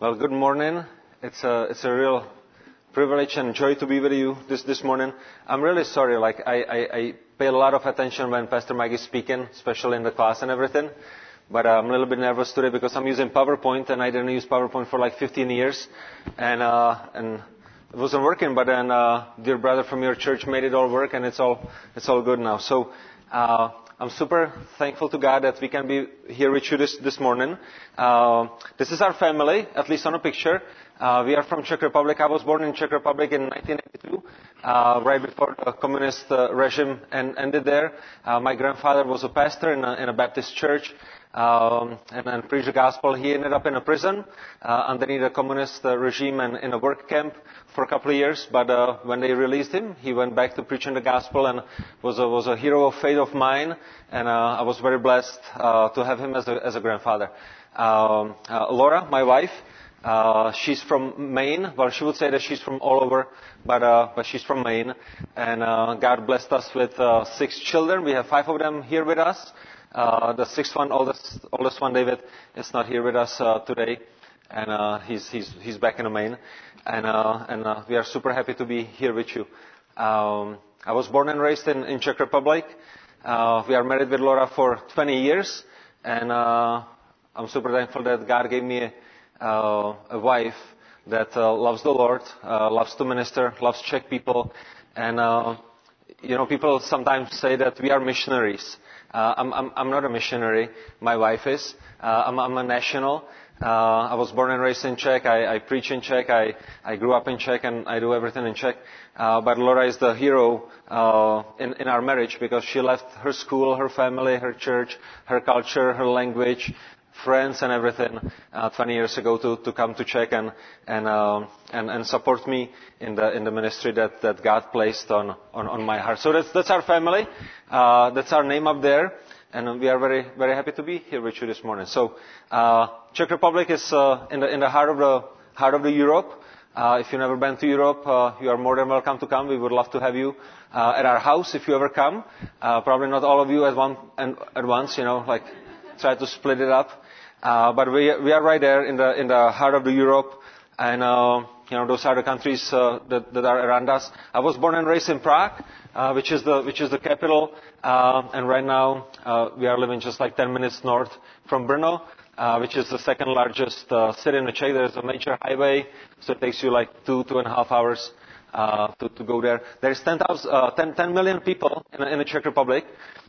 Well, good morning. It's a, it's a real privilege and joy to be with you this, this morning. I'm really sorry, like, I, I, I pay a lot of attention when Pastor Mike is speaking, especially in the class and everything. But uh, I'm a little bit nervous today because I'm using PowerPoint and I didn't use PowerPoint for like 15 years. And, uh, and it wasn't working, but then, uh, dear brother from your church made it all work and it's all, it's all good now. So, uh, I'm super thankful to God that we can be here with you this, this morning. Uh, this is our family, at least on a picture. Uh, we are from Czech Republic. I was born in Czech Republic in 1982, uh, right before the communist uh, regime en- ended there. Uh, my grandfather was a pastor in a, in a Baptist church and, and preached the gospel. He ended up in a prison uh, underneath the communist uh, regime and in a work camp for a couple of years. But uh, when they released him, he went back to preaching the gospel and was a, was a hero of faith of mine. And I was very blessed to have him as a, as a grandfather. Um, Laura, my wife, uh, she's from Maine. Well, she would say that she's from all over, but uh, but she's from Maine. And uh, God blessed us with six children. We have five of them here with us. Uh, the sixth one, oldest, oldest one, David, is not here with us uh, today, and uh, he's he's he's back in the Maine. And uh, and uh, we are super happy to be here with you. Um, I was born and raised in, in Czech Republic. Uh, we are married with Laura for 20 years, and I'm super thankful that God gave me a, a wife that loves the Lord, loves to minister, loves Czech people, and you know, people sometimes say that we are missionaries. Uh, I'm, I'm, I'm not a missionary. My wife is. Uh, I'm, I'm a national. Uh, I was born and raised in Czech. I, I preach in Czech. I, I grew up in Czech and I do everything in Czech. Uh, but Laura is the hero uh, in, in our marriage because she left her school, her family, her church, her culture, her language, friends and everything uh, 20 years ago to, to come to Czech and, and, uh, and, and support me in the, in the ministry that, that God placed on, on, on my heart. So that's, that's our family. Uh, that's our name up there. And we are very, very happy to be here with you this morning. So, uh, Czech Republic is uh, in, the, in the heart of the heart of the Europe. Uh, if you've never been to Europe, uh, you are more than welcome to come. We would love to have you uh, at our house if you ever come. Uh, probably not all of you at, one, at once, you know, like try to split it up. Uh, but we, we are right there in the, in the heart of the Europe, and uh, you know those are the countries uh, that, are around us. I was born and raised in Prague, which is the which is the capital, uh, and right now uh, we are living just like 10 minutes north from Brno, uh, which is the second largest uh, city in the Czech. There's a major highway, so it takes you like two two and a half hours uh, to, go there. There's 10, uh, 10, 10 million people in the Czech Republic,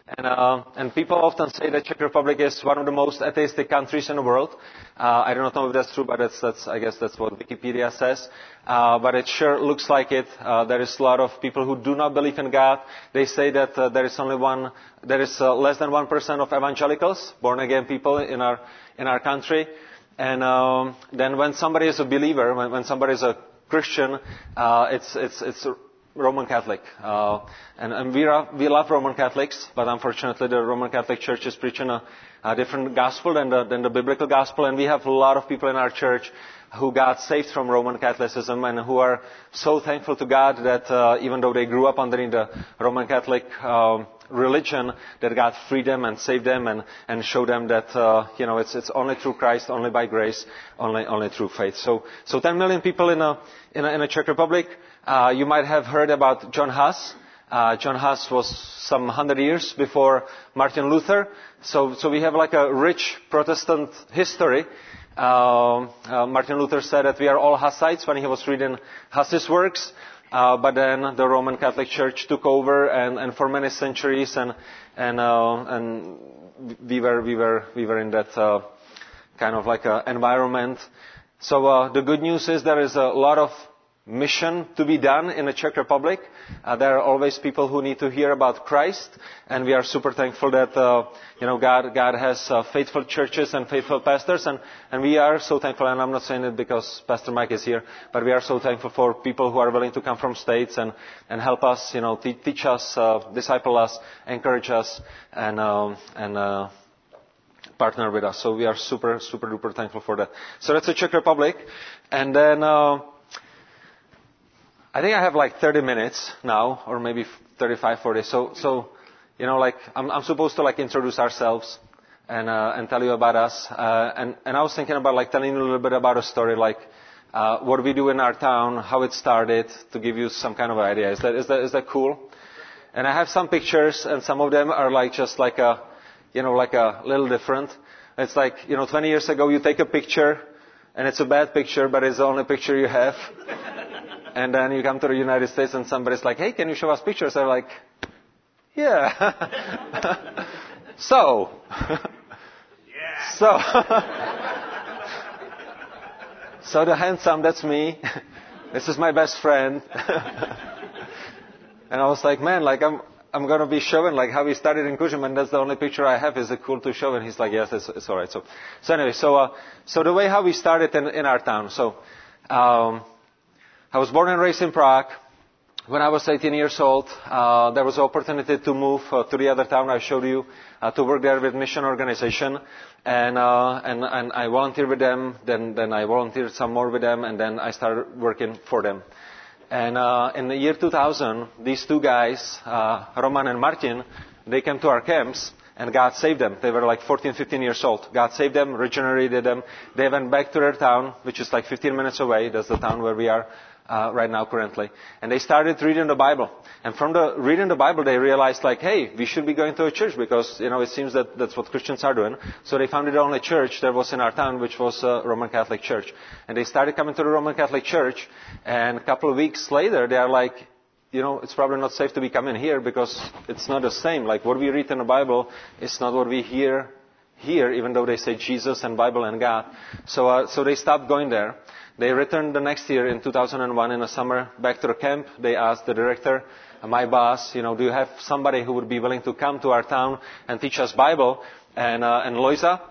and, uh, and people often say that Czech Republic is one of the most atheistic countries in the world. Uh, I don't know if that's true, but that's, that's, I guess that's what Wikipedia says. Uh, but it sure looks like it. Uh, there is a lot of people who do not believe in God. They say that uh, there is only one, there is uh, less than one percent of evangelicals, born again people in our in our country. And um, then when somebody is a believer, when, when somebody is a Christian, uh, it's it's it's Roman Catholic. Uh, and and we, are, we love Roman Catholics, but unfortunately the Roman Catholic Church is preaching a, a different gospel than the, than the biblical gospel, and we have a lot of people in our church who got saved from Roman Catholicism and who are so thankful to God that uh, even though they grew up underneath the Roman Catholic um, religion, that God freed them and saved them and, and showed them that uh, you know it's, it's only through Christ, only by grace, only only through faith. So so 10 million people in a in a, in a Czech Republic. Uh, you might have heard about John Huss. Uh, John Huss was some hundred years before Martin Luther. So, so we have like a rich Protestant history. Uh, uh, Martin Luther said that we are all Hussites when he was reading Huss's works. Uh, but then the Roman Catholic Church took over, and, and for many centuries, and and uh, and we were we were we were in that uh, kind of like a environment. So uh, the good news is there is a lot of mission to be done in the Czech Republic. Uh, there are always people who need to hear about Christ, and we are super thankful that uh, you know God, God has uh, faithful churches and faithful pastors, and, and we are so thankful. And I'm not saying it because Pastor Mike is here, but we are so thankful for people who are willing to come from states and and help us, you know, te- teach us, uh, disciple us, encourage us, and um, and. Uh, partner with us. So we are super, super duper thankful for that. So that's the Czech Republic. And then, uh, I think I have like 30 minutes now, or maybe 35, 40. So, so you know, like I'm, I'm supposed to like introduce ourselves and, uh, and tell you about us. Uh, and, and I was thinking about like telling you a little bit about a story, like uh, what we do in our town, how it started, to give you some kind of idea. Is that, is that, is that cool? And I have some pictures, and some of them are like just like a, you know, like a little different. It's like, you know, 20 years ago you take a picture, and it's a bad picture, but it's the only picture you have. And then you come to the United States and somebody's like, hey, can you show us pictures? I'm like, yeah. so. So. so the handsome, that's me. this is my best friend. and I was like, man, like I'm, I'm going to be showing like how we started in Kuřim, and that's the only picture I have. Is it cool to show? And he's like, yes, it's, it's all right. So, so anyway, so uh, so the way how we started in, in our town. So, um, I was born and raised in Prague. When I was 18 years old, uh, there was an opportunity to move uh, to the other town I showed you uh, to work there with mission organization, and uh, and and I volunteered with them. Then then I volunteered some more with them, and then I started working for them. And uh, in the year 2000, these two guys, uh, Roman and Martin, they came to our camps and God saved them. They were like 14, 15 years old. God saved them, regenerated them. They went back to their town, which is like 15 minutes away. That's the town where we are uh, right now currently. And they started reading the Bible. And from the reading the Bible, they realized like, hey, we should be going to a church because, you know, it seems that that's what Christians are doing. So they founded the only church that was in our town, which was a Roman Catholic Church. And they started coming to the Roman Catholic Church. And a couple of weeks later, they are like, you know, it's probably not safe to be coming here because it's not the same. Like what we read in the Bible is not what we hear here, even though they say Jesus and Bible and God. So, uh, so they stopped going there. They returned the next year in 2001 in the summer back to the camp. They asked the director, my boss, you know, do you have somebody who would be willing to come to our town and teach us Bible? And, uh, and Loisa,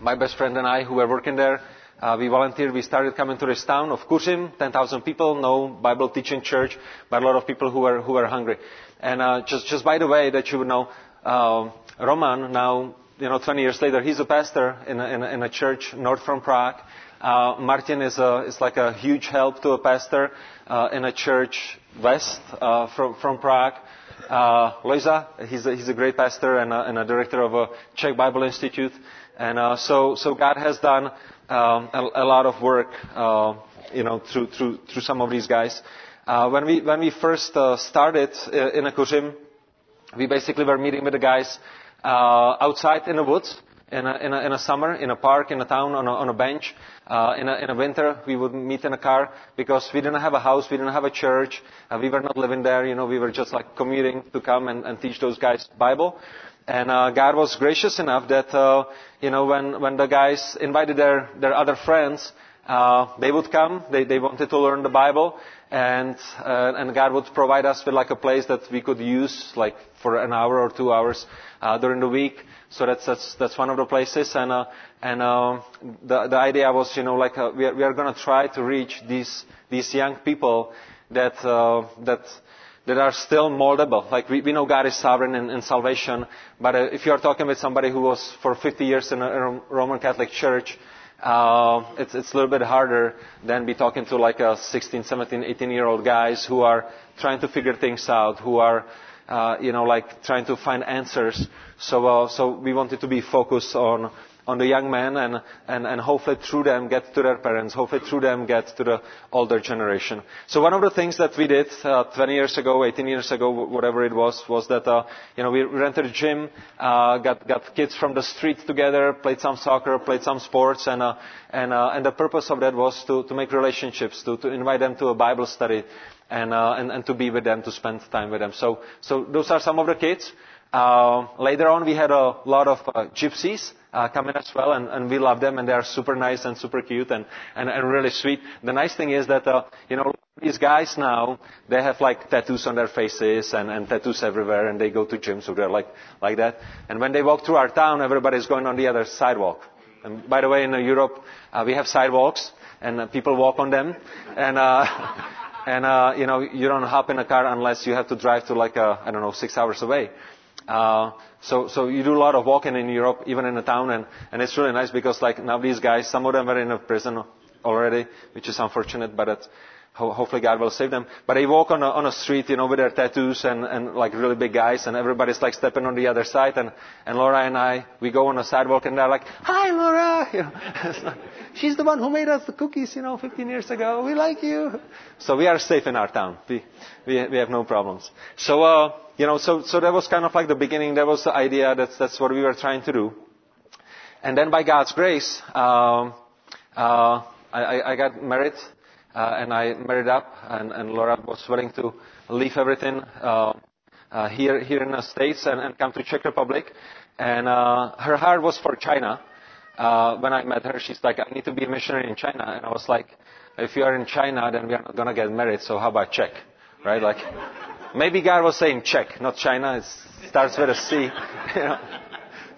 my best friend and I, who were working there, uh, we volunteered. We started coming to this town of Kuřim, 10,000 people, no Bible teaching church, but a lot of people who were who were hungry. And uh, just just by the way, that you would know, uh, Roman now, you know, 20 years later, he's a pastor in a, in a, in a church north from Prague. Uh, Martin is, a, is like a huge help to a pastor uh, in a church west uh, from, from Prague. Uh, Loisa, he's a, he's a great pastor and a, and a director of a Czech Bible Institute. And uh, so, so God has done um, a, lot of work, uh, you know, through, through, through some of these guys. Uh, when we when we first started in a Kuřim, we basically were meeting with the guys uh, outside in the woods in a, in a, in a summer, in a park, in a town, on a, on a bench. Uh, in, a, in a winter, we would meet in a car because we didn't have a house, we didn't have a church, uh, we were not living there, you know, we were just like commuting to come and, and teach those guys Bible. And uh, God was gracious enough that, uh, you know, when, when the guys invited their, their other friends, uh, they would come, they, they wanted to learn the Bible, and, uh, and God would provide us with like a place that we could use like for an hour or two hours uh, during the week. So that's that's that's one of the places, and uh, and uh, the the idea was, you know, like we are, we are going to try to reach these these young people that that that are still moldable. Like we, we know God is sovereign in, in salvation, but uh, if you are talking with somebody who was for 50 years in a, in a Roman Catholic Church, uh, it's, it's a little bit harder than be talking to like a 16, 17, 18 year old guys who are trying to figure things out, who are you know, like trying to find answers. So, uh, so we wanted to be focused on on the young men and, and, and hopefully through them get to their parents, hopefully through them get to the older generation. So one of the things that we did uh, 20 years ago, 18 years ago, whatever it was, was that uh, you know we rented a gym, uh, got got kids from the street together, played some soccer, played some sports, and uh, and uh, and the purpose of that was to to make relationships, to to invite them to a Bible study and, uh, and, and to be with them, to spend time with them. So, so those are some of the kids. Uh, later on, we had a lot of uh, gypsies uh, as well, and, and we love them, and they are super nice and super cute and, and, and really sweet. The nice thing is that, uh, you know, these guys now, they have like tattoos on their faces and, and tattoos everywhere, and they go to gyms, so they're like, like that. And when they walk through our town, everybody's going on the other sidewalk. And by the way, in Europe, uh, we have sidewalks, and uh, people walk on them. And, uh, and uh, you know you don't hop in a car unless you have to drive to like a, I don't know six hours away. Uh, so so you do a lot of walking in Europe, even in a town, and and it's really nice because like now these guys, some of them are in a prison already, which is unfortunate, but it, ho- hopefully God will save them. But they walk on a, on a street, you know, with their tattoos and, and like really big guys, and everybody's like stepping on the other side, and, and Laura and I, we go on a sidewalk, and they're like, "Hi, Laura!" You know, she's the one who made us the cookies, you know, 15 years ago. We like you. So we are safe in our town. We we, we have no problems. So uh, you know, so so that was kind of like the beginning. That was the idea. That's that's what we were trying to do. And then by God's grace, um, uh, I, I got married and I married up, and, and Laura was willing to leave everything uh, uh, here here in the States and, and come to Czech Republic. And uh, her heart was for China. Uh, when I met her, she's like, "I need to be a missionary in China," and I was like, "If you are in China, then we are not gonna get married. So how about Czech, right? Like, maybe God was saying Czech, not China. It starts with a C, you know.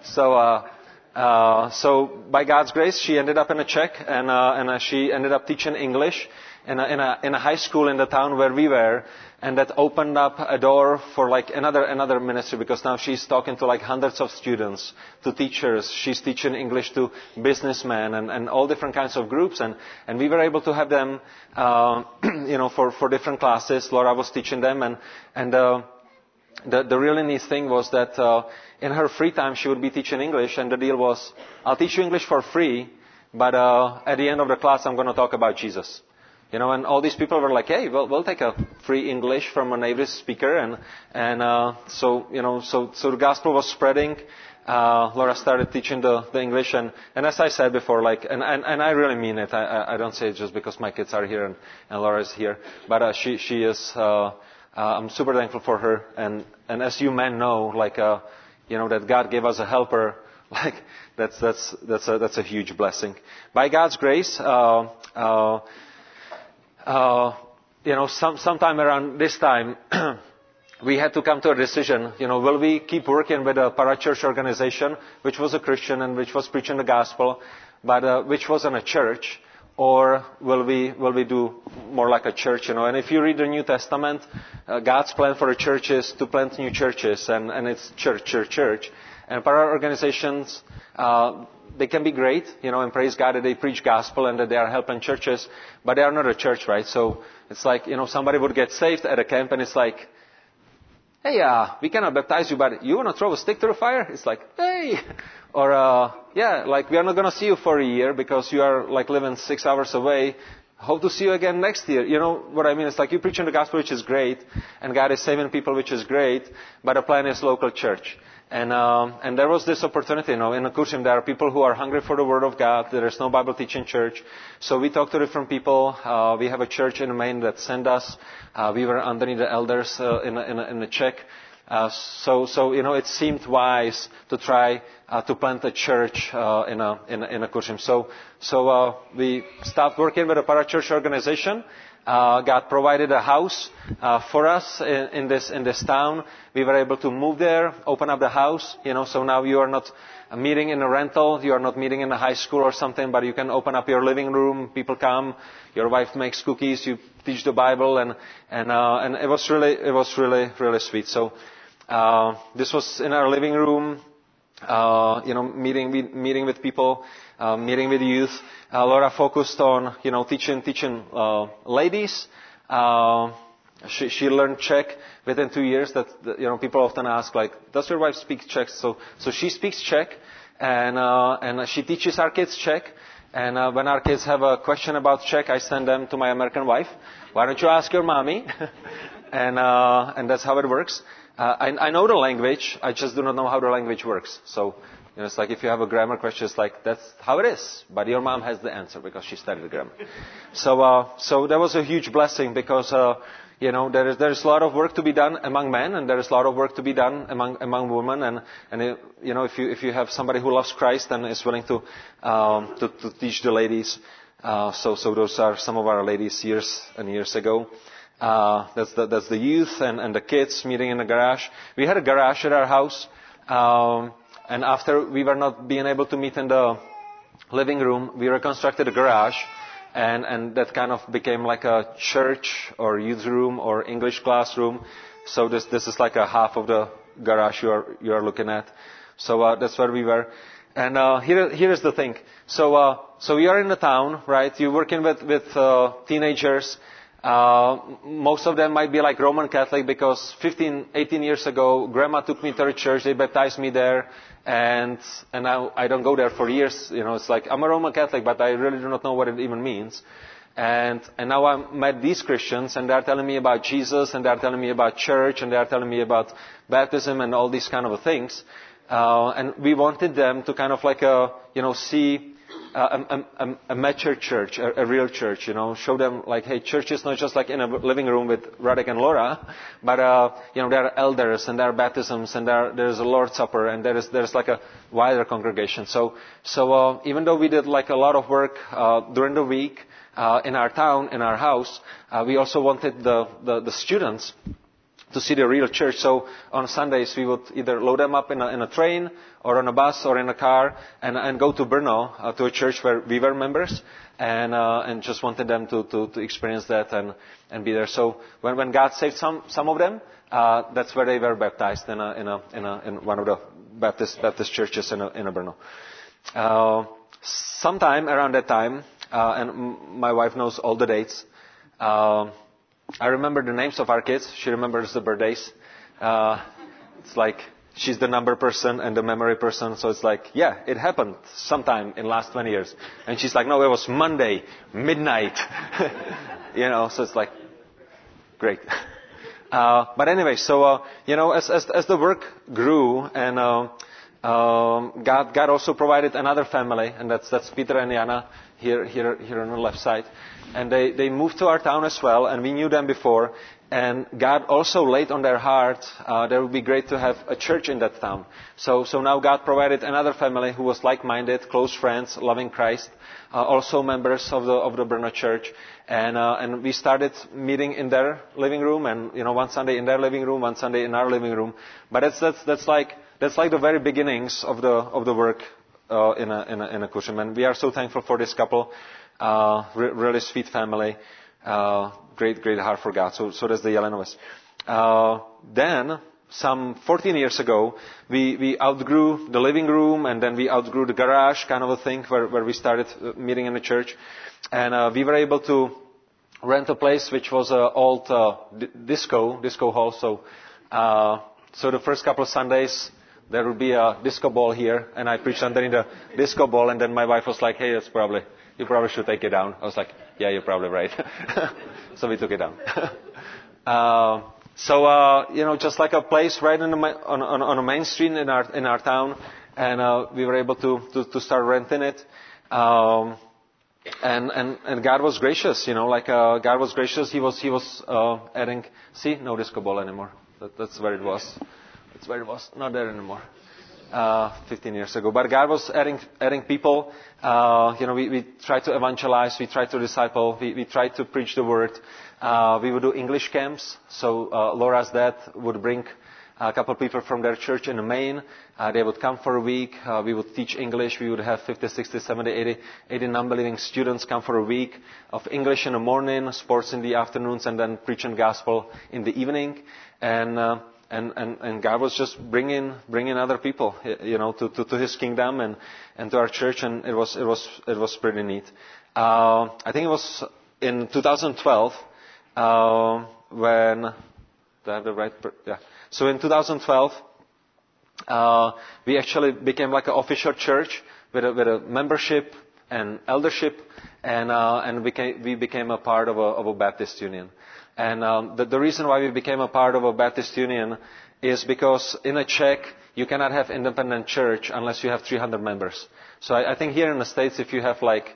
So." Uh, uh, so by God's grace, she ended up in a Czech, and uh, and uh, she ended up teaching English in a, in a in a high school in the town where we were, and that opened up a door for like another another ministry because now she's talking to like hundreds of students, to teachers. She's teaching English to businessmen and, and all different kinds of groups, and and we were able to have them, uh, you know, for for different classes. Laura was teaching them, and and. Uh, the, the really neat thing was that uh, in her free time she would be teaching English, and the deal was, I'll teach you English for free, but uh, at the end of the class I'm going to talk about Jesus. You know, and all these people were like, "Hey, we'll, we'll take a free English from a native speaker," and and uh, so you know, so so the gospel was spreading. Uh, Laura started teaching the, the English, and, and as I said before, like, and, and, and I really mean it. I, I don't say it just because my kids are here and, and Laura is here, but uh, she she is. Uh, uh, I'm super thankful for her. And, and as you men know, like, uh, you know, that God gave us a helper, like, that's, that's, that's, a, that's a huge blessing. By God's grace, uh, uh, uh, you know, some, sometime around this time, we had to come to a decision, you know, will we keep working with a parachurch organization, which was a Christian and which was preaching the gospel, but uh, which wasn't a church, or will we, will we do more like a church, you know? And if you read the New Testament, uh, God's plan for a church is to plant new churches, and, and it's church, church, church. And para organizations, uh, they can be great, you know, and praise God that they preach gospel and that they are helping churches, but they are not a church, right? So it's like, you know, somebody would get saved at a camp and it's like, hey, uh, we cannot baptize you, but you want to throw a stick to the fire? It's like, hey. Or, uh, yeah, like we are not going to see you for a year because you are like living six hours away. Hope to see you again next year. You know what I mean? It's like you preaching the gospel, which is great, and God is saving people, which is great, but the plan is local church. And, um, and there was this opportunity, you know, in Kuřim there are people who are hungry for the Word of God. There is no Bible teaching church. So we talked to different people. Uh, we have a church in Maine that sent us. Uh, we were underneath the elders uh, in, in, in the Czech. Uh, so, so, you know, it seemed wise to try uh, to plant a church uh, in a, in in a. So, so we started working with a parachurch organization. Uh, God provided a house uh, for us in, in this in this town. We were able to move there, open up the house. You know, so now you are not meeting in a rental. You are not meeting in a high school or something, but you can open up your living room. People come. Your wife makes cookies. You teach the Bible, and and uh, and it was really it was really really sweet. So uh, this was in our living room. Uh, you know, meeting meeting with people, uh, meeting with youth. Uh, Laura focused on you know teaching teaching uh, ladies. Uh, she, she learned Czech within two years. That, that you know people often ask like, does your wife speak Czech? So so she speaks Czech, and uh, and she teaches our kids Czech. And uh, when our kids have a question about Czech, I send them to my American wife. Why don't you ask your mommy? and uh, and that's how it works. Uh, I, I know the language, I just do not know how the language works. So, you know, it's like if you have a grammar question, it's like, that's how it is. But your mom has the answer because she studied the grammar. So, uh, so that was a huge blessing because, uh, you know, there is, there is a lot of work to be done among men and there is a lot of work to be done among, among women. And, and it, you know, if you, if you have somebody who loves Christ and is willing to, um, to, to teach the ladies, uh, so, so those are some of our ladies years and years ago. Uh, that's, the, that's the youth and, and the kids meeting in the garage. We had a garage at our house, um, and after we were not being able to meet in the living room, we reconstructed a garage, and, and that kind of became like a church or youth room or English classroom. So this, this is like a half of the garage you are, you are looking at. So uh, that's where we were. And uh, here, here is the thing. So, uh, so you are in the town, right? You're working with with uh, teenagers. Uh, most of them might be like Roman Catholic because 15, 18 years ago, Grandma took me to a church. They baptized me there, and and now I don't go there for years. You know, it's like I'm a Roman Catholic, but I really do not know what it even means. And and now I met these Christians, and they are telling me about Jesus, and they are telling me about church, and they are telling me about baptism and all these kind of things. Uh, and we wanted them to kind of like, uh, you know, see a, a, a mature church, a, a, real church, you know, show them like, hey, church is not just like in a living room with Radek and Laura, but, uh, you know, there are elders and there are baptisms and there, there's a Lord's Supper and there is, there's like a wider congregation. So, so, uh, even though we did like a lot of work, uh, during the week, uh, in our town, in our house, uh, we also wanted the, the, the students to see the real church. So on Sundays we would either load them up in a, in a train or on a bus or in a car and, and go to Brno uh, to a church where we were members and uh, and just wanted them to, to, to experience that and, and be there. So when, when God saved some some of them, uh, that's where they were baptized in a, in a, in, a, in one of the Baptist Baptist churches in a, in a Brno. Uh, sometime around that time, uh, and my wife knows all the dates. Uh, I remember the names of our kids. She remembers the birthdays. Uh, it's like she's the number person and the memory person. So it's like, yeah, it happened sometime in the last 20 years. And she's like, no, it was Monday, midnight. you know, so it's like, great. Uh, but anyway, so, uh, you know, as, as, as the work grew and, uh, um, God, God also provided another family, and that's, that's Peter and Jana here, here, here on the left side. And they, they moved to our town as well, and we knew them before. And God also laid on their heart uh, that it would be great to have a church in that town. So, so now God provided another family who was like-minded, close friends, loving Christ, uh, also members of the of the Brno church. And uh, and we started meeting in their living room, and you know one Sunday in their living room, one Sunday in our living room. But that's that's that's like that's like the very beginnings of the of the work uh, in a in a in a we are so thankful for this couple, uh, re- really sweet family, uh, great great heart for God. So so does the Yelenovas. Uh, then some 14 years ago, we, we outgrew the living room and then we outgrew the garage kind of a thing where, where we started uh, meeting in the church. And uh, we were able to rent a place which was an old uh, d- disco, disco hall. So, uh, so the first couple of Sundays, there would be a disco ball here, and I preached underneath the disco ball, and then my wife was like, hey, it's probably, you probably should take it down. I was like, yeah, you're probably right. so we took it down. uh, so, uh, you know, just like a place right on, the, on, on, on a main street in our, in our town, and uh, we were able to, to, to start renting it. Um, and, and, and God was gracious, you know, like uh, God was gracious. He was, he was uh, adding, see, no disco ball anymore. That, that's where it was. That's where it was. Not there anymore. Uh, 15 years ago. But God was adding, adding people. Uh, you know, we, we tried to evangelize, we tried to disciple, we, we tried to preach the word. Uh, we would do English camps. So uh, Laura's dad would bring a couple of people from their church in Maine. Uh, they would come for a week. Uh, we would teach English. We would have 50, 60, 70, 80, 80 non-believing students come for a week of English in the morning, sports in the afternoons, and then preaching gospel in the evening. And uh, and, and, and God was just bringing bringing other people, you know, to, to, to His kingdom and, and to our church, and it was it was it was pretty neat. Uh, I think it was in 2012 uh, when do I have the right? Yeah. So in 2012, uh, we actually became like an official church with a, with a membership and eldership, and uh, and became, we became a part of a, of a Baptist union. And um, the, the reason why we became a part of a Baptist union is because in a Czech, you cannot have independent church unless you have 300 members. So I, I think here in the States, if you have like,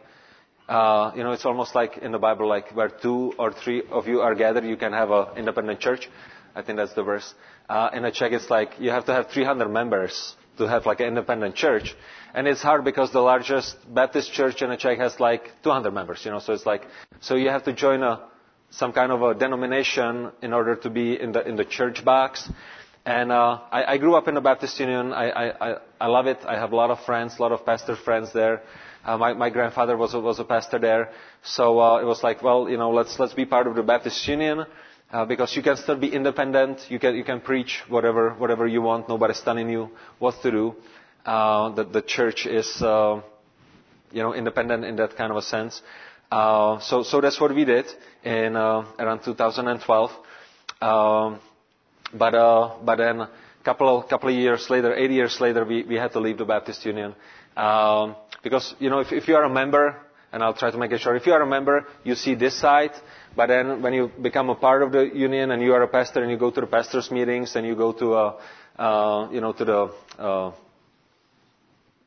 uh, you know, it's almost like in the Bible, like where two or three of you are gathered, you can have an independent church. I think that's the verse. Uh, in a Czech, it's like you have to have 300 members to have like an independent church. And it's hard because the largest Baptist church in a Czech has like 200 members, you know, so it's like, so you have to join a, some kind of a denomination in order to be in the in the church box. And uh, I, I grew up in the Baptist Union. I, I, I love it. I have a lot of friends, a lot of pastor friends there. Uh, my, my grandfather was a, was a pastor there, so uh, it was like, well, you know, let's let's be part of the Baptist Union uh, because you can still be independent. You can you can preach whatever whatever you want. Nobody's telling you what to do. uh, that the church is, uh, you know, independent in that kind of a sense. Uh, so, so that's what we did in uh, around 2012. Um, but, uh, but then a couple of, couple of years later, eight years later, we, we had to leave the Baptist Union. Um, because, you know, if, if you are a member, and I'll try to make it short, if you are a member, you see this side, but then when you become a part of the union and you are a pastor and you go to the pastors' meetings and you go to, uh, uh, you know, to the, uh,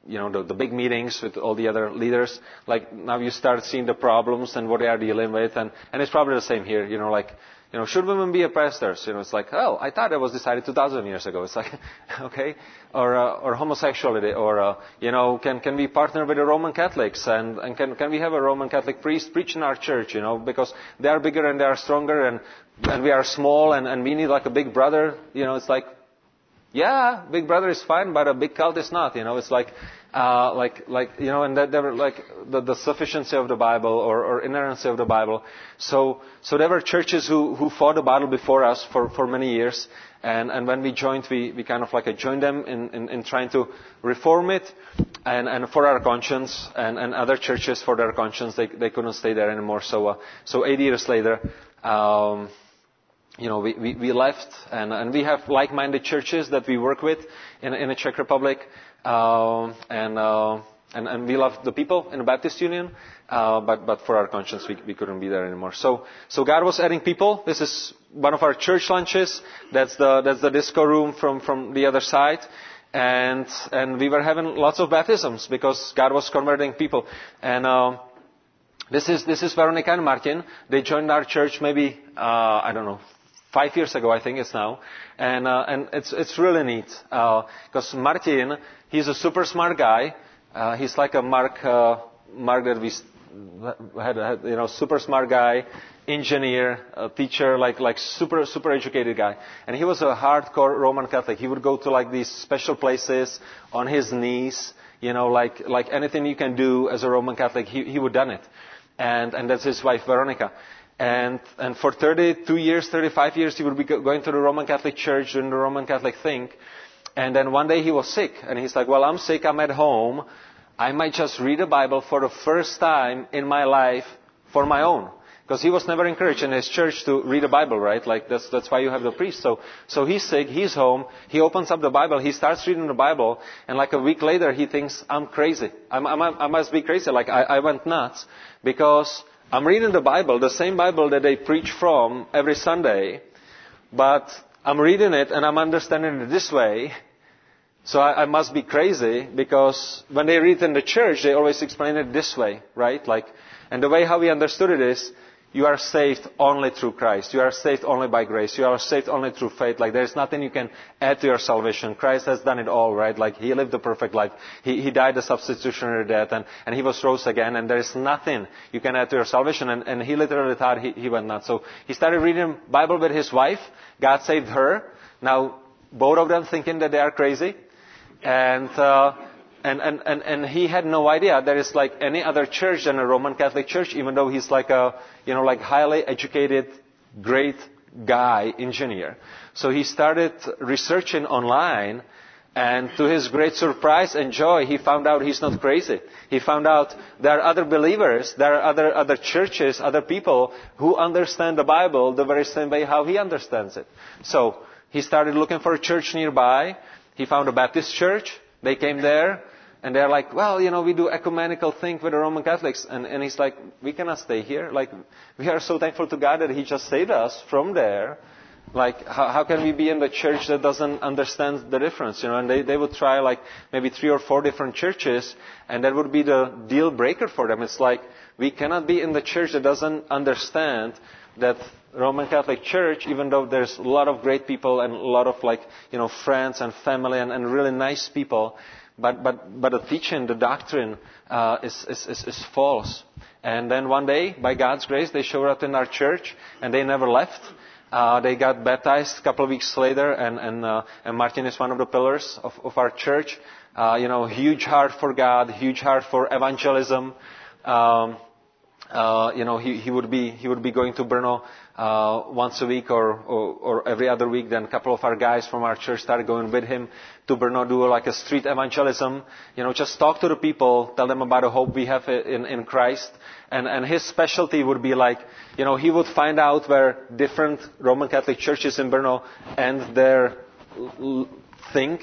you know, the, the big meetings with all the other leaders, like now you start seeing the problems and what they are dealing with, and, and it's probably the same here, you know, like, you know, should women be a pastors? You know, it's like, oh, I thought it was decided 2,000 years ago. It's like, okay, or uh, or homosexuality, or uh, you know, can can we partner with the Roman Catholics and and can can we have a Roman Catholic priest preach in our church? You know, because they are bigger and they are stronger and and we are small and and we need like a big brother. You know, it's like, yeah, big brother is fine, but a big cult is not. You know, it's like uh, like, like, you know, and that there were like the, the sufficiency of the Bible or, or inerrancy of the Bible. So, so there were churches who, who fought the battle before us for, for many years. And, and when we joined, we, we kind of like joined them in, in, in trying to reform it and, and for our conscience and, and other churches for their conscience, they, they couldn't stay there anymore. So, uh, so eight years later, um, you know, we, we, we left and, and we have like-minded churches that we work with in, in the Czech Republic. Uh, and, uh, and, and we love the people in the Baptist Union, uh, but, but for our conscience, we, we couldn't be there anymore. So, so God was adding people. This is one of our church lunches. That's the, that's the disco room from, from the other side. And, and we were having lots of baptisms because God was converting people. And, uh, this is, this is Veronica and Martin. They joined our church maybe, uh, I don't know, five years ago, I think it's now. And, uh, and it's, it's really neat. Because uh, Martin, he's a super smart guy. Uh, he's like a Mark, uh, Mark that we had, had, you know, super smart guy, engineer, a teacher, like, like super, super educated guy. And he was a hardcore Roman Catholic. He would go to like these special places on his knees, you know, like, like anything you can do as a Roman Catholic, he, he would done it. And, and that's his wife, Veronica. And, and for 32 years, 35 years, he would be going to the Roman Catholic Church doing the Roman Catholic thing. And then one day he was sick, and he's like, well, I'm sick, I'm at home. I might just read the Bible for the first time in my life for my own. Because he was never encouraged in his church to read the Bible, right? Like that's, that's why you have the priest. So, so he's sick, he's home, he opens up the Bible, he starts reading the Bible, and like a week later he thinks, I'm crazy. I'm, I'm, I must be crazy. Like I, I went nuts because I'm reading the Bible, the same Bible that they preach from every Sunday, but I'm reading it and I'm understanding it this way. So I, I must be crazy because when they read in the church, they always explain it this way, right? Like, and the way how we understood it is, you are saved only through Christ. You are saved only by grace. You are saved only through faith. Like there's nothing you can add to your salvation. Christ has done it all, right? Like He lived the perfect life. He, he died a substitutionary death and, and He was rose again and there is nothing you can add to your salvation. And, and He literally thought he, he went nuts. So he started reading Bible with his wife. God saved her. Now, both of them thinking that they are crazy. And, uh, and, and, and, and he had no idea there is like any other church than a Roman Catholic church, even though he's like a, you know, like highly educated, great guy, engineer. So he started researching online and to his great surprise and joy, he found out he's not crazy. He found out there are other believers, there are other, other churches, other people who understand the Bible the very same way how he understands it. So he started looking for a church nearby. He found a Baptist church. They came there and they're like, well, you know, we do ecumenical thing with the Roman Catholics. And, and he's like, we cannot stay here. Like, we are so thankful to God that he just saved us from there. Like, how, how can we be in the church that doesn't understand the difference? You know, and they, they would try like maybe three or four different churches and that would be the deal breaker for them. It's like, we cannot be in the church that doesn't understand that Roman Catholic Church, even though there's a lot of great people and a lot of like, you know, friends and family and, and really nice people, but, but, but the teaching, the doctrine uh, is, is, is, is false. And then one day, by God's grace, they showed up in our church and they never left. Uh, they got baptized a couple of weeks later, and, and, uh, and Martin is one of the pillars of, of our church. Uh, you know, huge heart for God, huge heart for evangelism. Um, uh, you know, he, he would be he would be going to Brno uh, once a week or, or, or every other week. Then a couple of our guys from our church started going with him to Brno, do like a street evangelism. You know, just talk to the people, tell them about the hope we have in, in Christ. And, and his specialty would be like, you know, he would find out where different Roman Catholic churches in Brno and their think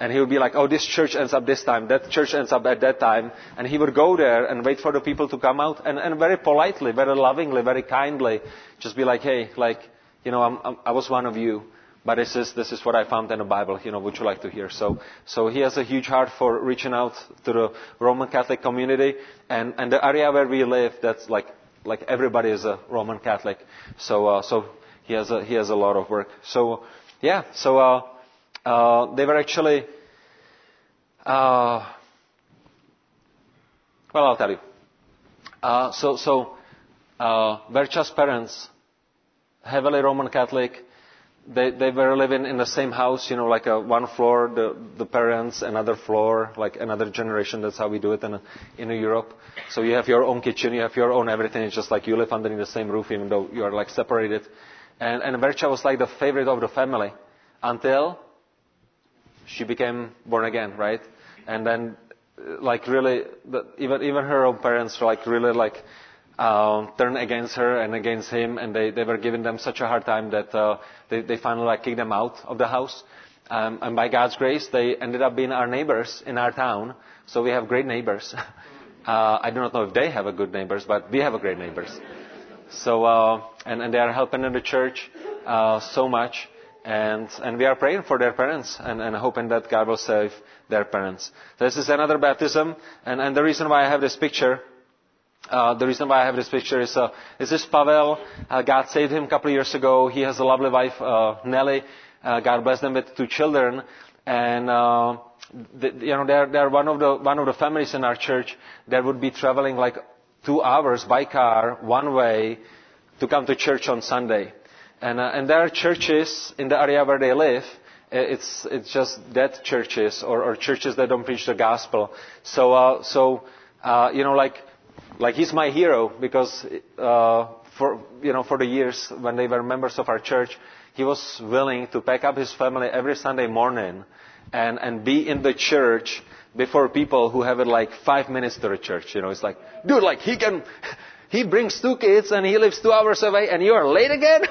and he would be like, oh, this church ends up this time, that church ends up at that time. And he would go there and wait for the people to come out and, and very politely, very lovingly, very kindly, just be like, hey, like, you know, I'm, I'm, I was one of you, but this is, this is what I found in the Bible, you know, would you like to hear? So, so he has a huge heart for reaching out to the Roman Catholic community and, and the area where we live, that's like, like everybody is a Roman Catholic. So, uh, so he has a, he has a lot of work. So, yeah, so, uh, uh, they were actually, uh, well, I'll tell you. Uh, so, so uh, Vercha's parents, heavily Roman Catholic, they, they were living in the same house, you know, like a one floor, the, the parents, another floor, like another generation. That's how we do it in, in Europe. So you have your own kitchen, you have your own everything. It's just like you live underneath the same roof, even though you are like separated. And, and Vercha was like the favorite of the family until she became born again, right? And then, like really, the, even even her own parents like really like um, turned against her and against him, and they they were giving them such a hard time that uh, they they finally like kicked them out of the house. Um, and by God's grace, they ended up being our neighbors in our town. So we have great neighbors. uh, I do not know if they have a good neighbors, but we have a great neighbors. So uh, and and they are helping in the church uh, so much and, and we are praying for their parents and, and hoping that God will save their parents. This is another baptism, and, and the reason why I have this picture, uh, the reason why I have this picture is, uh, is this Pavel. Uh, God saved him a couple of years ago. He has a lovely wife, uh, Nelly. Uh, God bless them with two children, and uh, the, you know they're, they're one of the one of the families in our church that would be traveling like two hours by car one way to come to church on Sunday. And, uh, and there are churches in the area where they live. Uh, it's, it's just dead churches or, or churches that don't preach the gospel. So, uh, so uh, you know, like, like he's my hero because uh, for, you know, for the years when they were members of our church, he was willing to pack up his family every Sunday morning and, and be in the church before people who have it like five minutes to the church. You know, it's like, dude, like he can, he brings two kids and he lives two hours away and you are late again?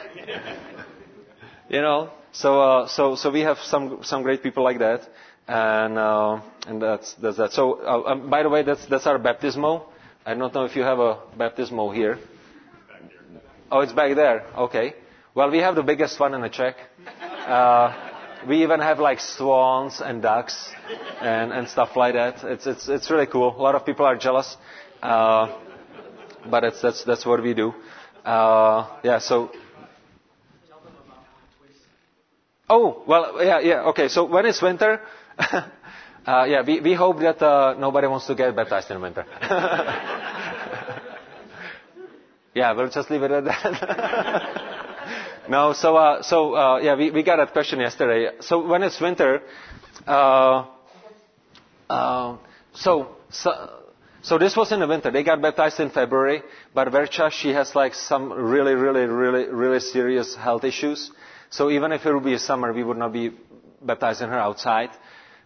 you know? So, uh, so, so we have some, some great people like that. And, uh, and that's, that's that. So, uh, um, by the way, that's, that's our baptismal. I don't know if you have a baptismal here. Oh, it's back there. Okay. Well, we have the biggest one in the Czech. Uh, we even have like swans and ducks and, and stuff like that. It's, it's, it's really cool. A lot of people are jealous. Uh, but it's, that's, that's what we do. Uh, yeah, so. Oh, well, yeah, yeah, okay. So when it's winter, uh, yeah, we, we hope that uh, nobody wants to get baptized in winter. yeah, we'll just leave it at that. no, so, uh, so uh, yeah, we, we got that question yesterday. So when it's winter, uh, uh, so, so so this was in the winter. They got baptized in February, but Vercha, she has like some really, really, really, really serious health issues. So even if it would be a summer, we would not be baptizing her outside.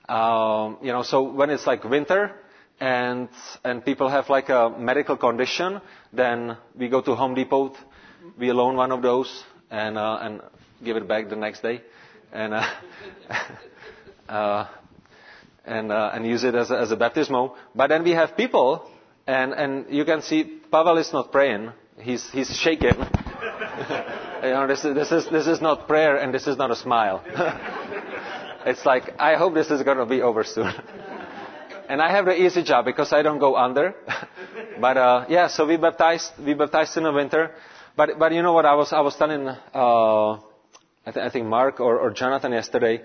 Um, you know, so when it's like winter and and people have like a medical condition, then we go to Home Depot, we loan one of those and uh, and give it back the next day, and uh, uh, and, uh, and use it as a, as a baptismo. But then we have people, and, and you can see Pavel is not praying. He's, he's shaking. you know, this is, this, is, this is not prayer and this is not a smile. it's like, I hope this is going to be over soon. and I have the easy job because I don't go under. but uh, yeah, so we baptized, we baptized in the winter. But, but you know what, I was, I was telling, uh, I, th- I think Mark or, or Jonathan yesterday,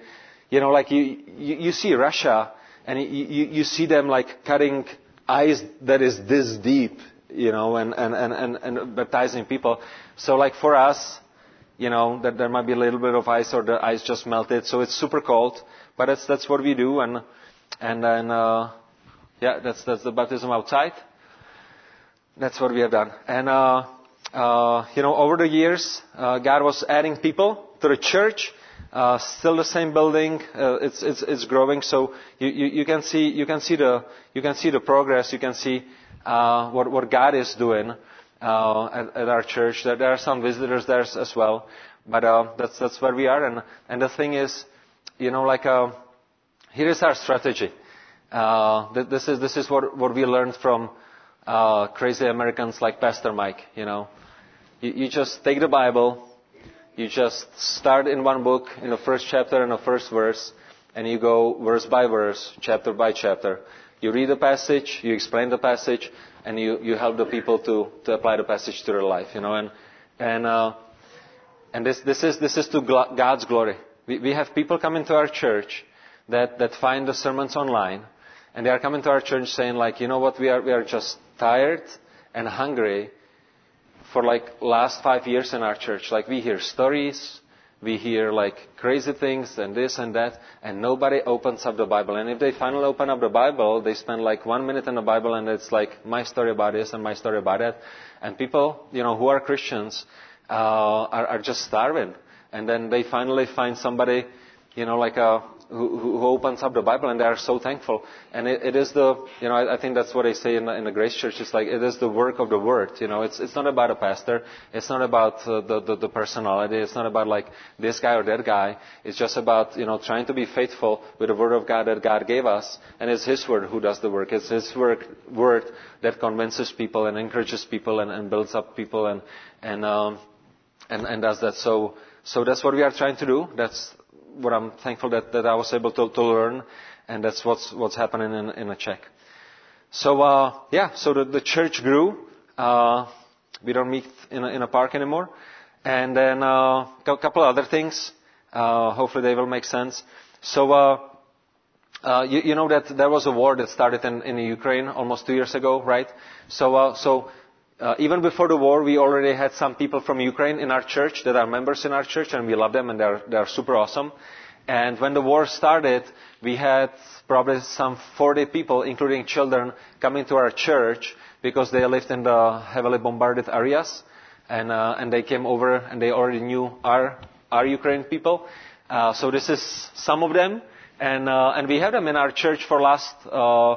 you know, like you, you, you see Russia and you, you, see them like cutting ice that is this deep, you know, and, and, and, and, and baptizing people. So like for us, you know, that there might be a little bit of ice or the ice just melted, so it's super cold. But that's, that's what we do and, and then, uh, yeah, that's, that's the baptism outside. that's what we have done. And uh, uh, you know, over the years, uh, God was adding people to the church. Uh, still the same building. Uh, it's, it's, it's growing. So you, you, you, can see, you, can see the, you can see the progress. You can see uh, what, what God is doing uh, at, at our church. There, there are some visitors there as well. But uh, that's, that's where we are. And, and the thing is, you know, like uh, here is our strategy. Uh, this is, this is what, what we learned from uh, crazy Americans like Pastor Mike, you know. You, you just take the Bible, you just start in one book, in the first chapter and the first verse, and you go verse by verse, chapter by chapter. You read the passage, you explain the passage, and you, you help the people to, to apply the passage to their life, you know. And, and, uh, and this, this, is, this is to God's glory. We, we have people coming to our church that, that find the sermons online, and they are coming to our church saying like, you know what, we are, we are just tired and hungry for like last five years in our church. Like we hear stories, we hear like crazy things and this and that, and nobody opens up the Bible. And if they finally open up the Bible, they spend like one minute in the Bible and it's like my story about this and my story about that. And people, you know, who are Christians, uh, are, are just starving. And then they finally find somebody, you know, like a, who, who opens up the Bible and they are so thankful. And it, it is the, you know, I, I think that's what they say in the, in the Grace Church. It's like it is the work of the Word. You know, it's it's not about a pastor. It's not about uh, the, the the personality. It's not about like this guy or that guy. It's just about you know trying to be faithful with the Word of God that God gave us, and it's His Word who does the work. It's His work, Word that convinces people and encourages people and, and builds up people and and um, and and does that. So. So that's what we are trying to do. That's what I'm thankful that, that I was able to, to learn, and that's what's what's happening in, in a Czech. So uh, yeah, so the, the church grew. Uh, we don't meet in a, in a park anymore, and then uh, a couple other things. Uh, hopefully they will make sense. So. Uh, uh, you, you know that there was a war that started in, in Ukraine almost two years ago, right? So, uh, so uh, even before the war, we already had some people from Ukraine in our church that are members in our church, and we love them, and they're, they're super awesome. And when the war started, we had probably some 40 people, including children, coming to our church because they lived in the heavily bombarded areas, and uh, and they came over and they already knew our our Ukrainian people. Uh, so this is some of them, and uh, and we have them in our church for last uh,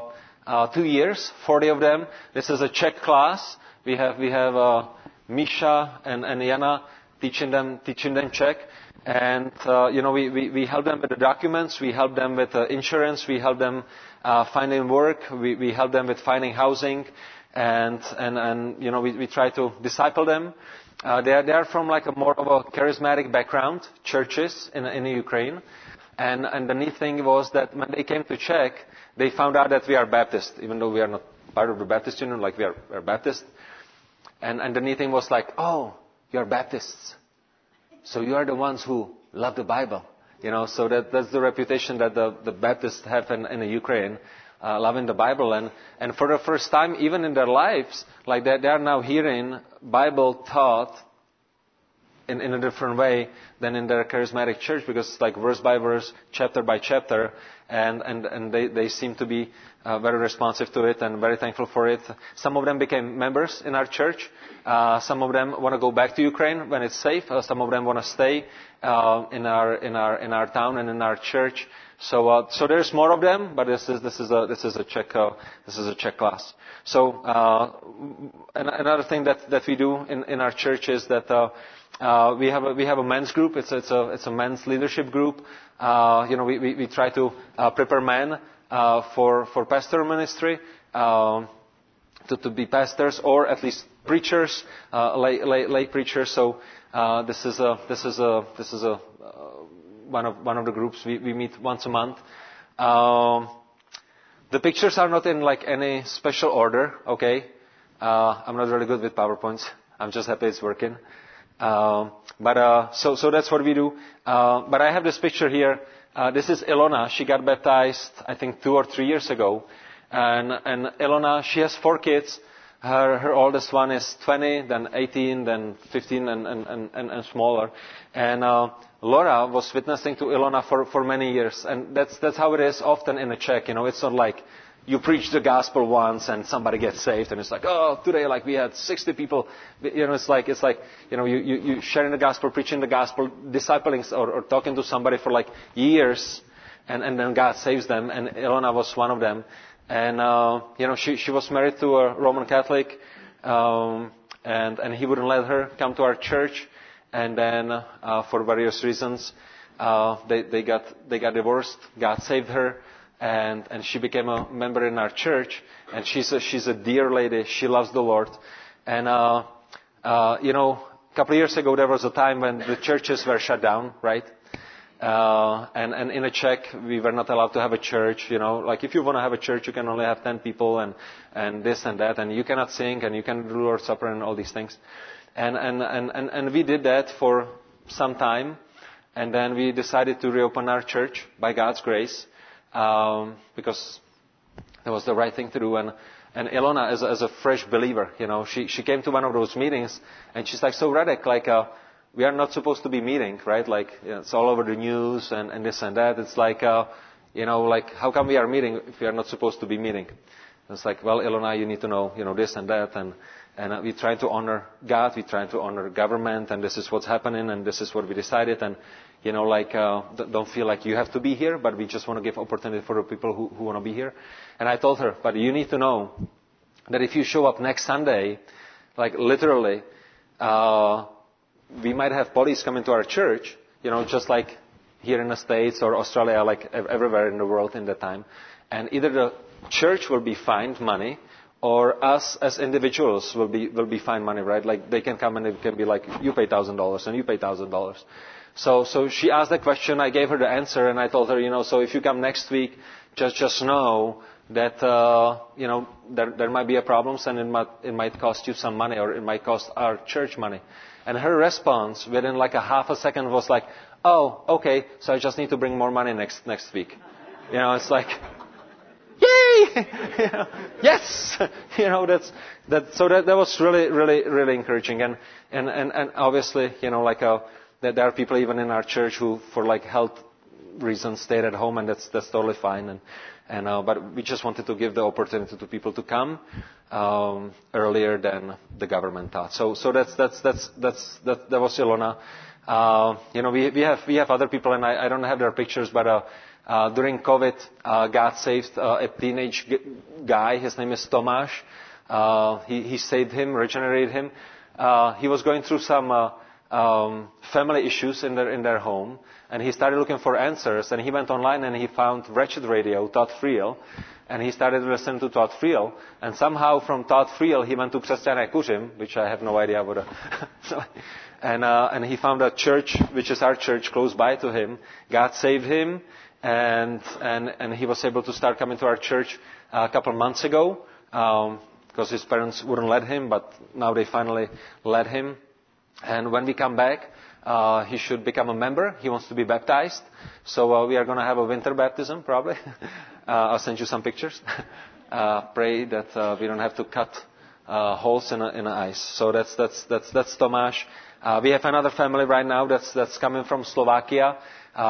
uh, two years, 40 of them. This is a Czech class. We have we have uh, Misha and, and Jana teaching them teaching them Czech, and uh, you know we, we, we help them with the documents, we help them with uh, insurance, we help them uh, finding work, we, we help them with finding housing, and and and you know we, we try to disciple them. Uh, they are they are from like a more of a charismatic background, churches in in Ukraine, and and the neat thing was that when they came to Czech, they found out that we are Baptist, even though we are not part of the Baptist Union, like we are, we are Baptist. And, neat thing was like, oh, you're Baptists. So you are the ones who love the Bible. You know, so that, that's the reputation that the, the Baptists have in, in the Ukraine, uh, loving the Bible. And, and for the first time, even in their lives, like they, they are now hearing Bible taught in, in a different way than in their charismatic church because it's like verse by verse, chapter by chapter, and, and, and they, they seem to be uh, very responsive to it and very thankful for it. Some of them became members in our church. Uh, some of them want to go back to Ukraine when it's safe. Uh, some of them want to stay uh, in our in our in our town and in our church. So uh, so there's more of them, but this is this is a this is a Czech uh, this is a Czech class. So another thing that that we do in in our church is that. Uh, we have a, we have a men's group. It's, it's a it's a men's leadership group. Uh, you know, we, we, we try to uh, prepare men uh, for, for pastoral ministry, uh, to, to be pastors or at least preachers, uh, lay, lay, lay preachers. So uh, this is a this is a this is a uh, one of one of the groups we, we meet once a month. Um, the pictures are not in like any special order. Okay, uh, I'm not really good with PowerPoints. I'm just happy it's working. Uh, but uh, so so that's what we do. Uh, but I have this picture here. Uh, this is Ilona. She got baptized, I think, two or three years ago. And, and Ilona, she has four kids. Her, her oldest one is 20, then 18, then 15, and, and, and, and smaller. And uh, Laura was witnessing to Ilona for, for many years. And that's, that's how it is often in a Czech. You know, it's not like you preach the gospel once and somebody gets saved and it's like, oh, today like we had 60 people. You know, it's like, it's like, you know, you, you, you sharing the gospel, preaching the gospel, discipling or, or talking to somebody for like years and, and then God saves them and Ilona was one of them. And, uh, you know, she, she was married to a Roman Catholic, um, and, and he wouldn't let her come to our church. And then, uh, for various reasons, uh, they, they got, they got divorced. God saved her and, and she became a member in our church. And she's a, she's a dear lady. She loves the Lord. And, uh, uh, you know, a couple of years ago, there was a time when the churches were shut down, right? Uh, and, and in a Czech, we were not allowed to have a church, you know, like if you want to have a church, you can only have 10 people and, and this and that, and you cannot sing, and you can do Lord's Supper and all these things. And, and, and, and, and we did that for some time, and then we decided to reopen our church by God's grace um, because that was the right thing to do. And, and Ilona, a, as a fresh believer, you know, she, she came to one of those meetings and she's like, so Radek, like, uh, we are not supposed to be meeting, right? Like, you know, it's all over the news and, and this and that. It's like, uh, you know, like, how come we are meeting if we are not supposed to be meeting? And it's like, well, Ilona, you need to know, you know, this and that. And, and uh, we try to honor God, we try to honor government, and this is what's happening, and this is what we decided. And you know, like, uh, don't feel like you have to be here, but we just want to give opportunity for the people who, who want to be here. And I told her, but you need to know that if you show up next Sunday, like literally, uh, we might have police come into our church, you know, just like here in the States or Australia, like everywhere in the world in that time. And either the church will be fined money, or us as individuals will be will be fined money, right? Like they can come and it can be like you pay thousand dollars and you pay thousand dollars. So, so she asked the question, I gave her the answer, and I told her, you know, so if you come next week, just, just know that, uh, you know, there, there might be a problem and it might, it might cost you some money or it might cost our church money. And her response within like a half a second was like, oh, okay, so I just need to bring more money next, next week. You know, it's like, yay! yes! you know, that's, that, so that, that was really, really, really encouraging. And, and, and, and obviously, you know, like a, that there are people even in our church who, for like health reasons, stayed at home, and that's that's totally fine. And and uh, but we just wanted to give the opportunity to people to come um, earlier than the government thought. So so that's that's that's that's that, that was Ilona. Uh, you know, we we have we have other people, and I, I don't have their pictures, but. Uh, uh, during COVID, uh, God saved uh, a teenage g- guy. His name is Tomáš. Uh, he, he saved him, regenerated him. Uh, he was going through some uh, um, family issues in their, in their home, and he started looking for answers, and he went online and he found Wretched Radio, Todd Friel, and he started listening to Todd Friel, and somehow from Todd Friel he went to Křesťané Kuřim, which I have no idea what a, and, uh, and he found a church, which is our church, close by to him. God saved him, and, and, and he was able to start coming to our church a couple of months ago, um, because his parents wouldn't let him, but now they finally let him. And when we come back, uh, he should become a member. He wants to be baptized. So uh, we are going to have a winter baptism, probably. uh, I'll send you some pictures. uh, pray that uh, we don't have to cut uh, holes in, a, in the ice. So that's that's that's that's Tomáš. We have another family right now that's that's coming from Slovakia.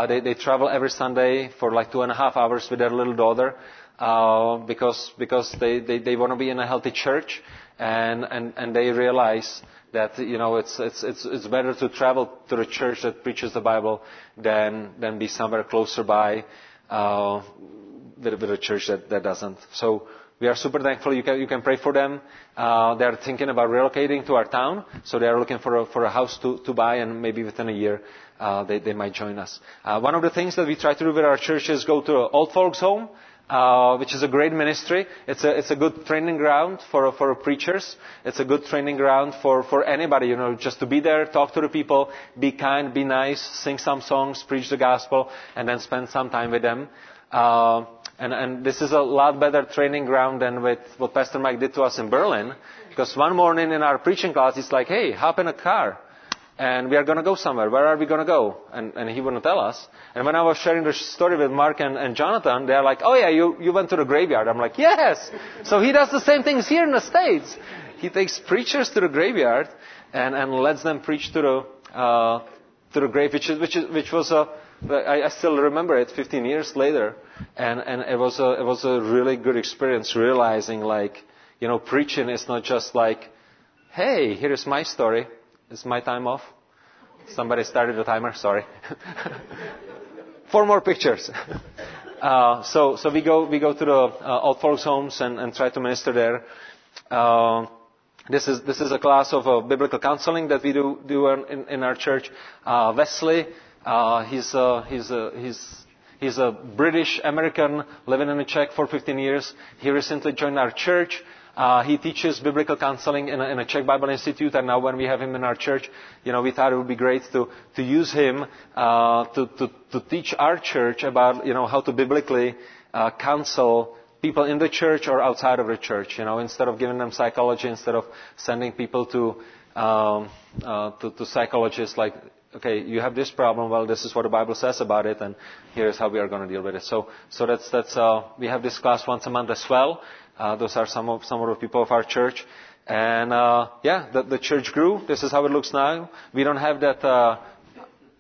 They, they travel every Sunday for like two and a half hours with their little daughter uh, because because they, they, they want to be in a healthy church and, and, and they realize that you know it's it's it's it's better to travel to a church that preaches the Bible than than be somewhere closer by uh, with, with a church that that doesn't. So we are super thankful. You can you can pray for them. Uh, they are thinking about relocating to our town, so they are looking for a, for a house to to buy, and maybe within a year uh, they they might join us. Uh, one of the things that we try to do with our church is go to an old folks home uh, which is a great ministry. It's a, it's a good training ground for, for preachers. It's a good training ground for, for anybody, you know, just to be there, talk to the people, be kind, be nice, sing some songs, preach the gospel, and then spend some time with them. Uh, and, and this is a lot better training ground than with what Pastor Mike did to us in Berlin. Because one morning in our preaching class, he's like, hey, hop in a car and we are going to go somewhere. Where are we going to go? And, and he wouldn't tell us. And when I was sharing the story with Mark and, and Jonathan, they're like, oh yeah, you, you went to the graveyard. I'm like, yes! So he does the same things here in the States. He takes preachers to the graveyard and, and lets them preach to the, uh, to the grave, which, is, which, is, which was a, I, I still remember it 15 years later. and and it was a it was a really good experience realizing like you know preaching is not just like hey here is my story it's my time off somebody started the timer sorry four more pictures uh, so so we go we go to the uh, old folks homes and, and try to minister there uh, this is this is a class of uh, biblical counseling that we do do in, in our church. Uh, Wesley, uh, he's uh, he's uh, he's he's a British American living in Czech for 15 years. He recently joined our church. Uh, he teaches biblical counseling in a, in a Czech Bible Institute, and now when we have him in our church, you know, we thought it would be great to, to use him uh, to, to, to teach our church about, you know, how to biblically uh, counsel people in the church or outside of the church. You know, instead of giving them psychology, instead of sending people to um, uh, to, to psychologists like, okay, you have this problem. Well, this is what the Bible says about it, and here's how we are going to deal with it. So, so that's that's uh, we have this class once a month as well. Uh, those are some of some of the people of our church. And uh, yeah, the, the church grew. This is how it looks now. We don't have that. Uh,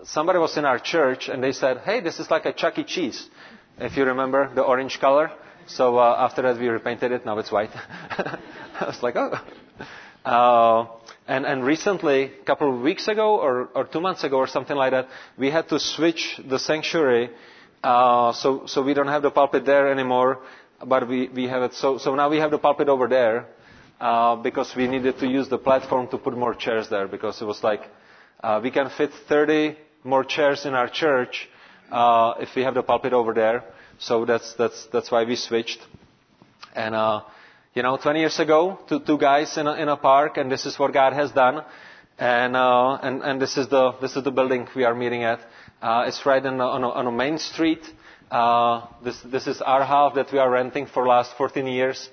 somebody was in our church and they said, "Hey, this is like a Chuck E. Cheese." If you remember the orange color, so uh, after that, we repainted it. Now it's white. I was like, oh. Uh, and, and recently, a couple of weeks ago or, or two months ago or something like that, we had to switch the sanctuary. Uh, so, so we don't have the pulpit there anymore, but we, we have it. So, so now we have the pulpit over there uh, because we needed to use the platform to put more chairs there because it was like uh, we can fit 30 more chairs in our church uh, if we have the pulpit over there. So that's, that's, that's why we switched. And, uh, you know, 20 years ago, two, two guys in a, in a park, and this is what God has done. And, uh, and, and this is the, this is the building we are meeting at. Uh, it's right in, on, a, on a main street. Uh, this, this is our house that we are renting for last 14 years.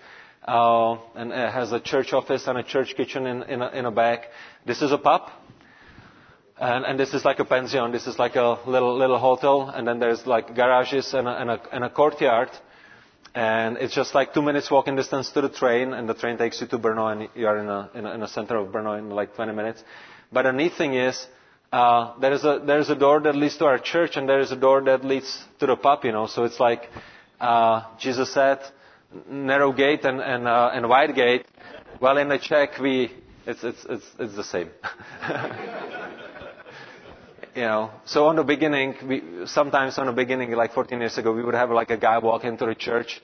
Uh, and it has a church office and a church kitchen in, in, a, in a back. This is a pub. And, and this is like a pension. This is like a little little hotel, and then there's like garages and a, and a, and a courtyard. And it's just like two minutes walking distance to the train, and the train takes you to Brno, and you are in a, in a, in a center of Brno in like 20 minutes. But the neat thing is, uh, there is a there is a door that leads to our church, and there is a door that leads to the pub. You know, so it's like uh, Jesus said, narrow gate and and, uh, and wide gate. Well, in the Czech, we it's it's it's it's the same. you know, so on the beginning, we, sometimes on the beginning, like 14 years ago, we would have like a guy walk into the church,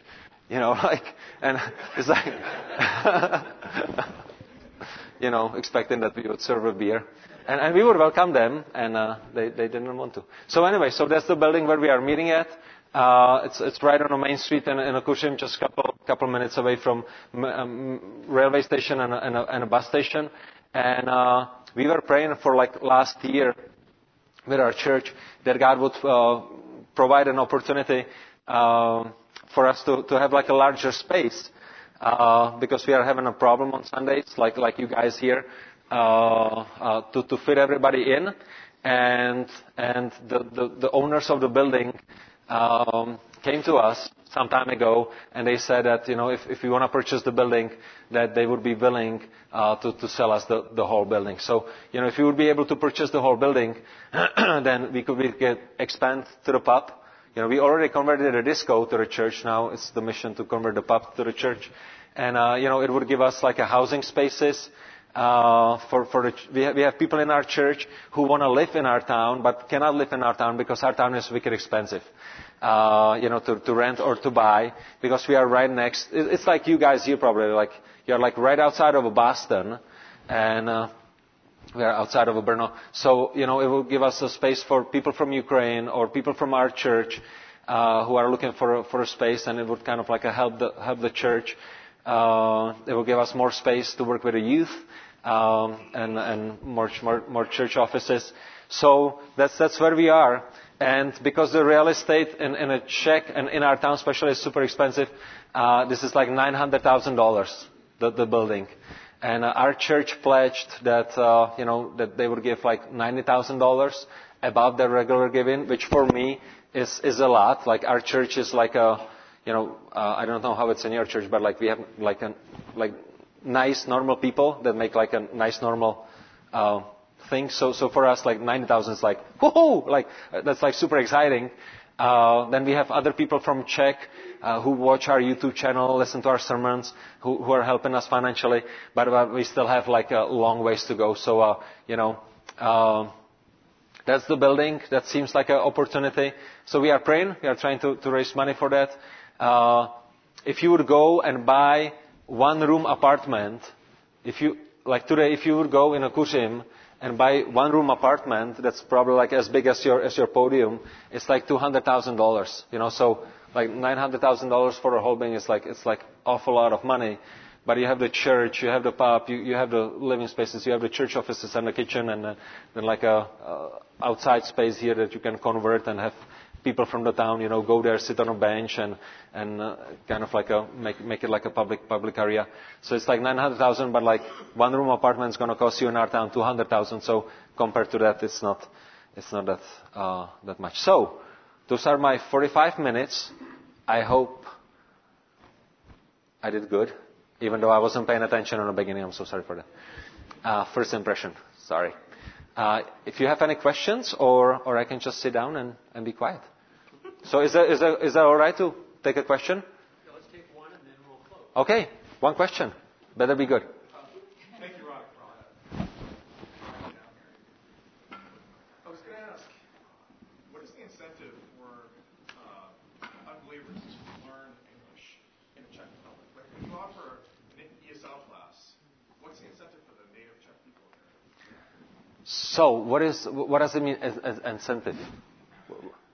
you know, like, and it's like, you know, expecting that we would serve a beer. And, and we would welcome them, and uh, they, they didn't want to. So anyway, so that's the building where we are meeting at. Uh, it's, it's right on the main street in, in Kuřim, just a couple, couple minutes away from um, railway station and a, and, a, and a bus station. And uh, we were praying for like last year with our church that God would uh, provide an opportunity uh, for us to, to have like a larger space uh, because we are having a problem on Sundays, like like you guys here, to to fit everybody in, and and the owners of the building um, came to us some time ago, and they said that you know if, we want to purchase the building, that they would be willing uh, to, sell us the, whole building. So you know if we would be able to purchase the whole building, then we could expand to the pub. You know we already converted a disco to the church. Now it's the mission to convert the pub to the church, and uh, you know it would give us like a housing spaces. Uh, for, for we, have, we have people in our church who want to live in our town but cannot live in our town because our town is wicked expensive uh, you know, to, to rent or to buy because we are right next. It's like you guys here probably, like you're like right outside of Boston, and uh, we are outside of Brno. So you know, it will give us a space for people from Ukraine or people from our church uh, who are looking for a, for a space, and it would kind of like help the help the church. Uh, it will give us more space to work with the youth um, and and more, more more church offices. So that's that's where we are. And because the real estate in, in a Czech and in our town especially is super expensive, uh, this is like $900,000, the, the building. And uh, our church pledged that, uh, you know, that they would give like $90,000 above their regular giving, which for me is, is a lot. Like our church is like a, you know, uh, I don't know how it's in your church, but like we have like a, like nice normal people that make like a nice normal, uh, thing. So, so for us, like 90,000 is like, whoo, like, that's like super exciting. Uh, then we have other people from Czech uh, who watch our YouTube channel, listen to our sermons, who, who are helping us financially. But uh, we still have like a long ways to go. So, uh, you know, uh, that's the building. That seems like an opportunity. So we are praying. We are trying to, to raise money for that. Uh, if you would go and buy one room apartment, if you, like today, if you would go in a Kuřim and buy one room apartment that's probably like as big as your, as your podium, it's like $200,000. You know, so like $900,000 for a whole building is like, it's like awful lot of money. But you have the church, you have the pub, you, you have the living spaces, you have the church offices and the kitchen and uh, then like a uh, outside space here that you can convert and have people from the town, you know, go there, sit on a bench, and and uh, kind of like a make make it like a public public area. So it's like 900,000, but like one room apartment is going to cost you in our town 200,000. So compared to that, it's not it's not that uh, that much. So those are my 45 minutes. I hope I did good, even though I wasn't paying attention in the beginning. I'm so sorry for that. Uh, first impression. Sorry. Uh, if you have any questions, or, or I can just sit down and, and be quiet. So is that, is, that, is that all right to take a question? Yeah, let's take one and then we'll close. Okay, one question. Better be good. Thank you, Ron. I was going to ask, what is the incentive for uh, unbelievers to learn English in the Czech Republic? Like when you offer an ESL class, what's the incentive for the native Czech people there? So, what is what does it mean as, as incentive?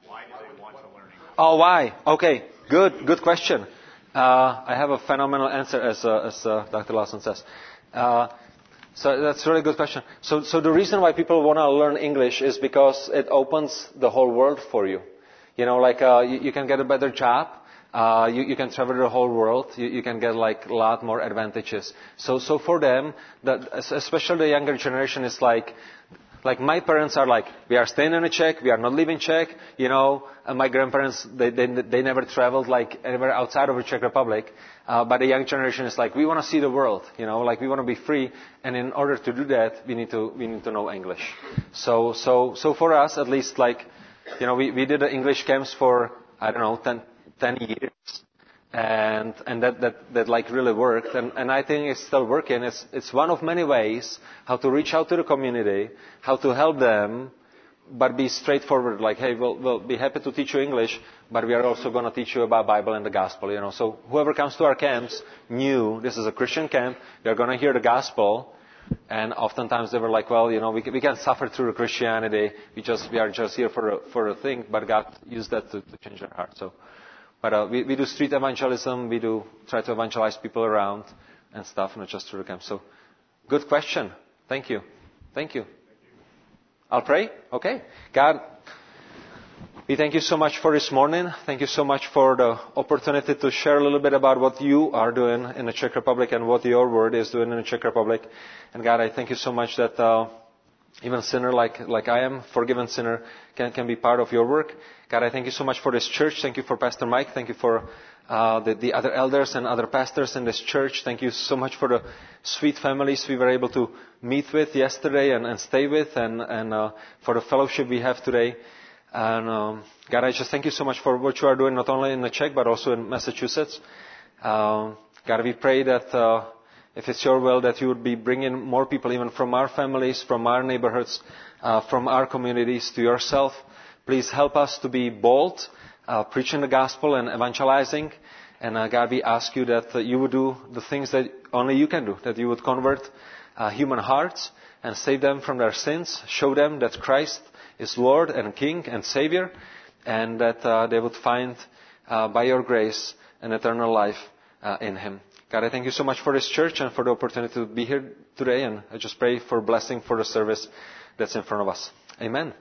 Why do they want to learn English? Oh, why? Okay, good, good question. Uh, I have a phenomenal answer, as, uh, as uh, Dr. Lawson says. Uh, so that's a really good question. So, so the reason why people want to learn English is because it opens the whole world for you. You know, like uh, you, you can get a better job. Uh, you, you can travel the whole world. You, you can get like a lot more advantages. So, so for them, that, especially the younger generation, is like like my parents are like, we are staying in a Czech, we are not leaving Czech, you know. And my grandparents, they, they, they never traveled like anywhere outside of the Czech Republic. Uh, but the young generation is like, we want to see the world, you know, like we want to be free. And in order to do that, we need to, we need to know English. So, so, so for us, at least like, you know, we, we did the English camps for, I don't know, 10, 10 years and and that that that like really worked and and I think it's still working it's it's one of many ways how to reach out to the community how to help them but be straightforward like hey we'll we'll be happy to teach you English but we are also going to teach you about Bible and the gospel you know so whoever comes to our camps knew this is a Christian camp they're going to hear the gospel and oftentimes they were like, well, you know, we can, we can suffer through Christianity. We just we are just here for a, for a thing, but God used that to, to change their heart. So, but uh, we, we do street evangelism. We do try to evangelize people around and stuff, not just through the camp. So, good question. Thank you. Thank you. I'll pray. Okay. God, we thank you so much for this morning. Thank you so much for the opportunity to share a little bit about what you are doing in the Czech Republic and what your word is doing in the Czech Republic. And God, I thank you so much that uh, even sinner like, like I am, forgiven sinner, can, can be part of your work. God, I thank you so much for this church. Thank you for Pastor Mike. Thank you for uh, the, the other elders and other pastors in this church. Thank you so much for the sweet families we were able to meet with yesterday and, and stay with, and, and uh, for the fellowship we have today. And um, God, I just thank you so much for what you are doing, not only in the Czech but also in Massachusetts. Um, God, we pray that uh, if it's your will, that you would be bringing more people, even from our families, from our neighborhoods, uh, from our communities, to yourself. Please help us to be bold, uh, preaching the gospel and evangelizing. And uh, God, we ask you that uh, you would do the things that only you can do, that you would convert uh, human hearts and save them from their sins, show them that Christ is Lord and King and Savior, and that uh, they would find by your grace an eternal life in Him. God, I thank you so much for this church and for the opportunity to be here today, and I just pray for blessing for the service that's in front of us. Amen.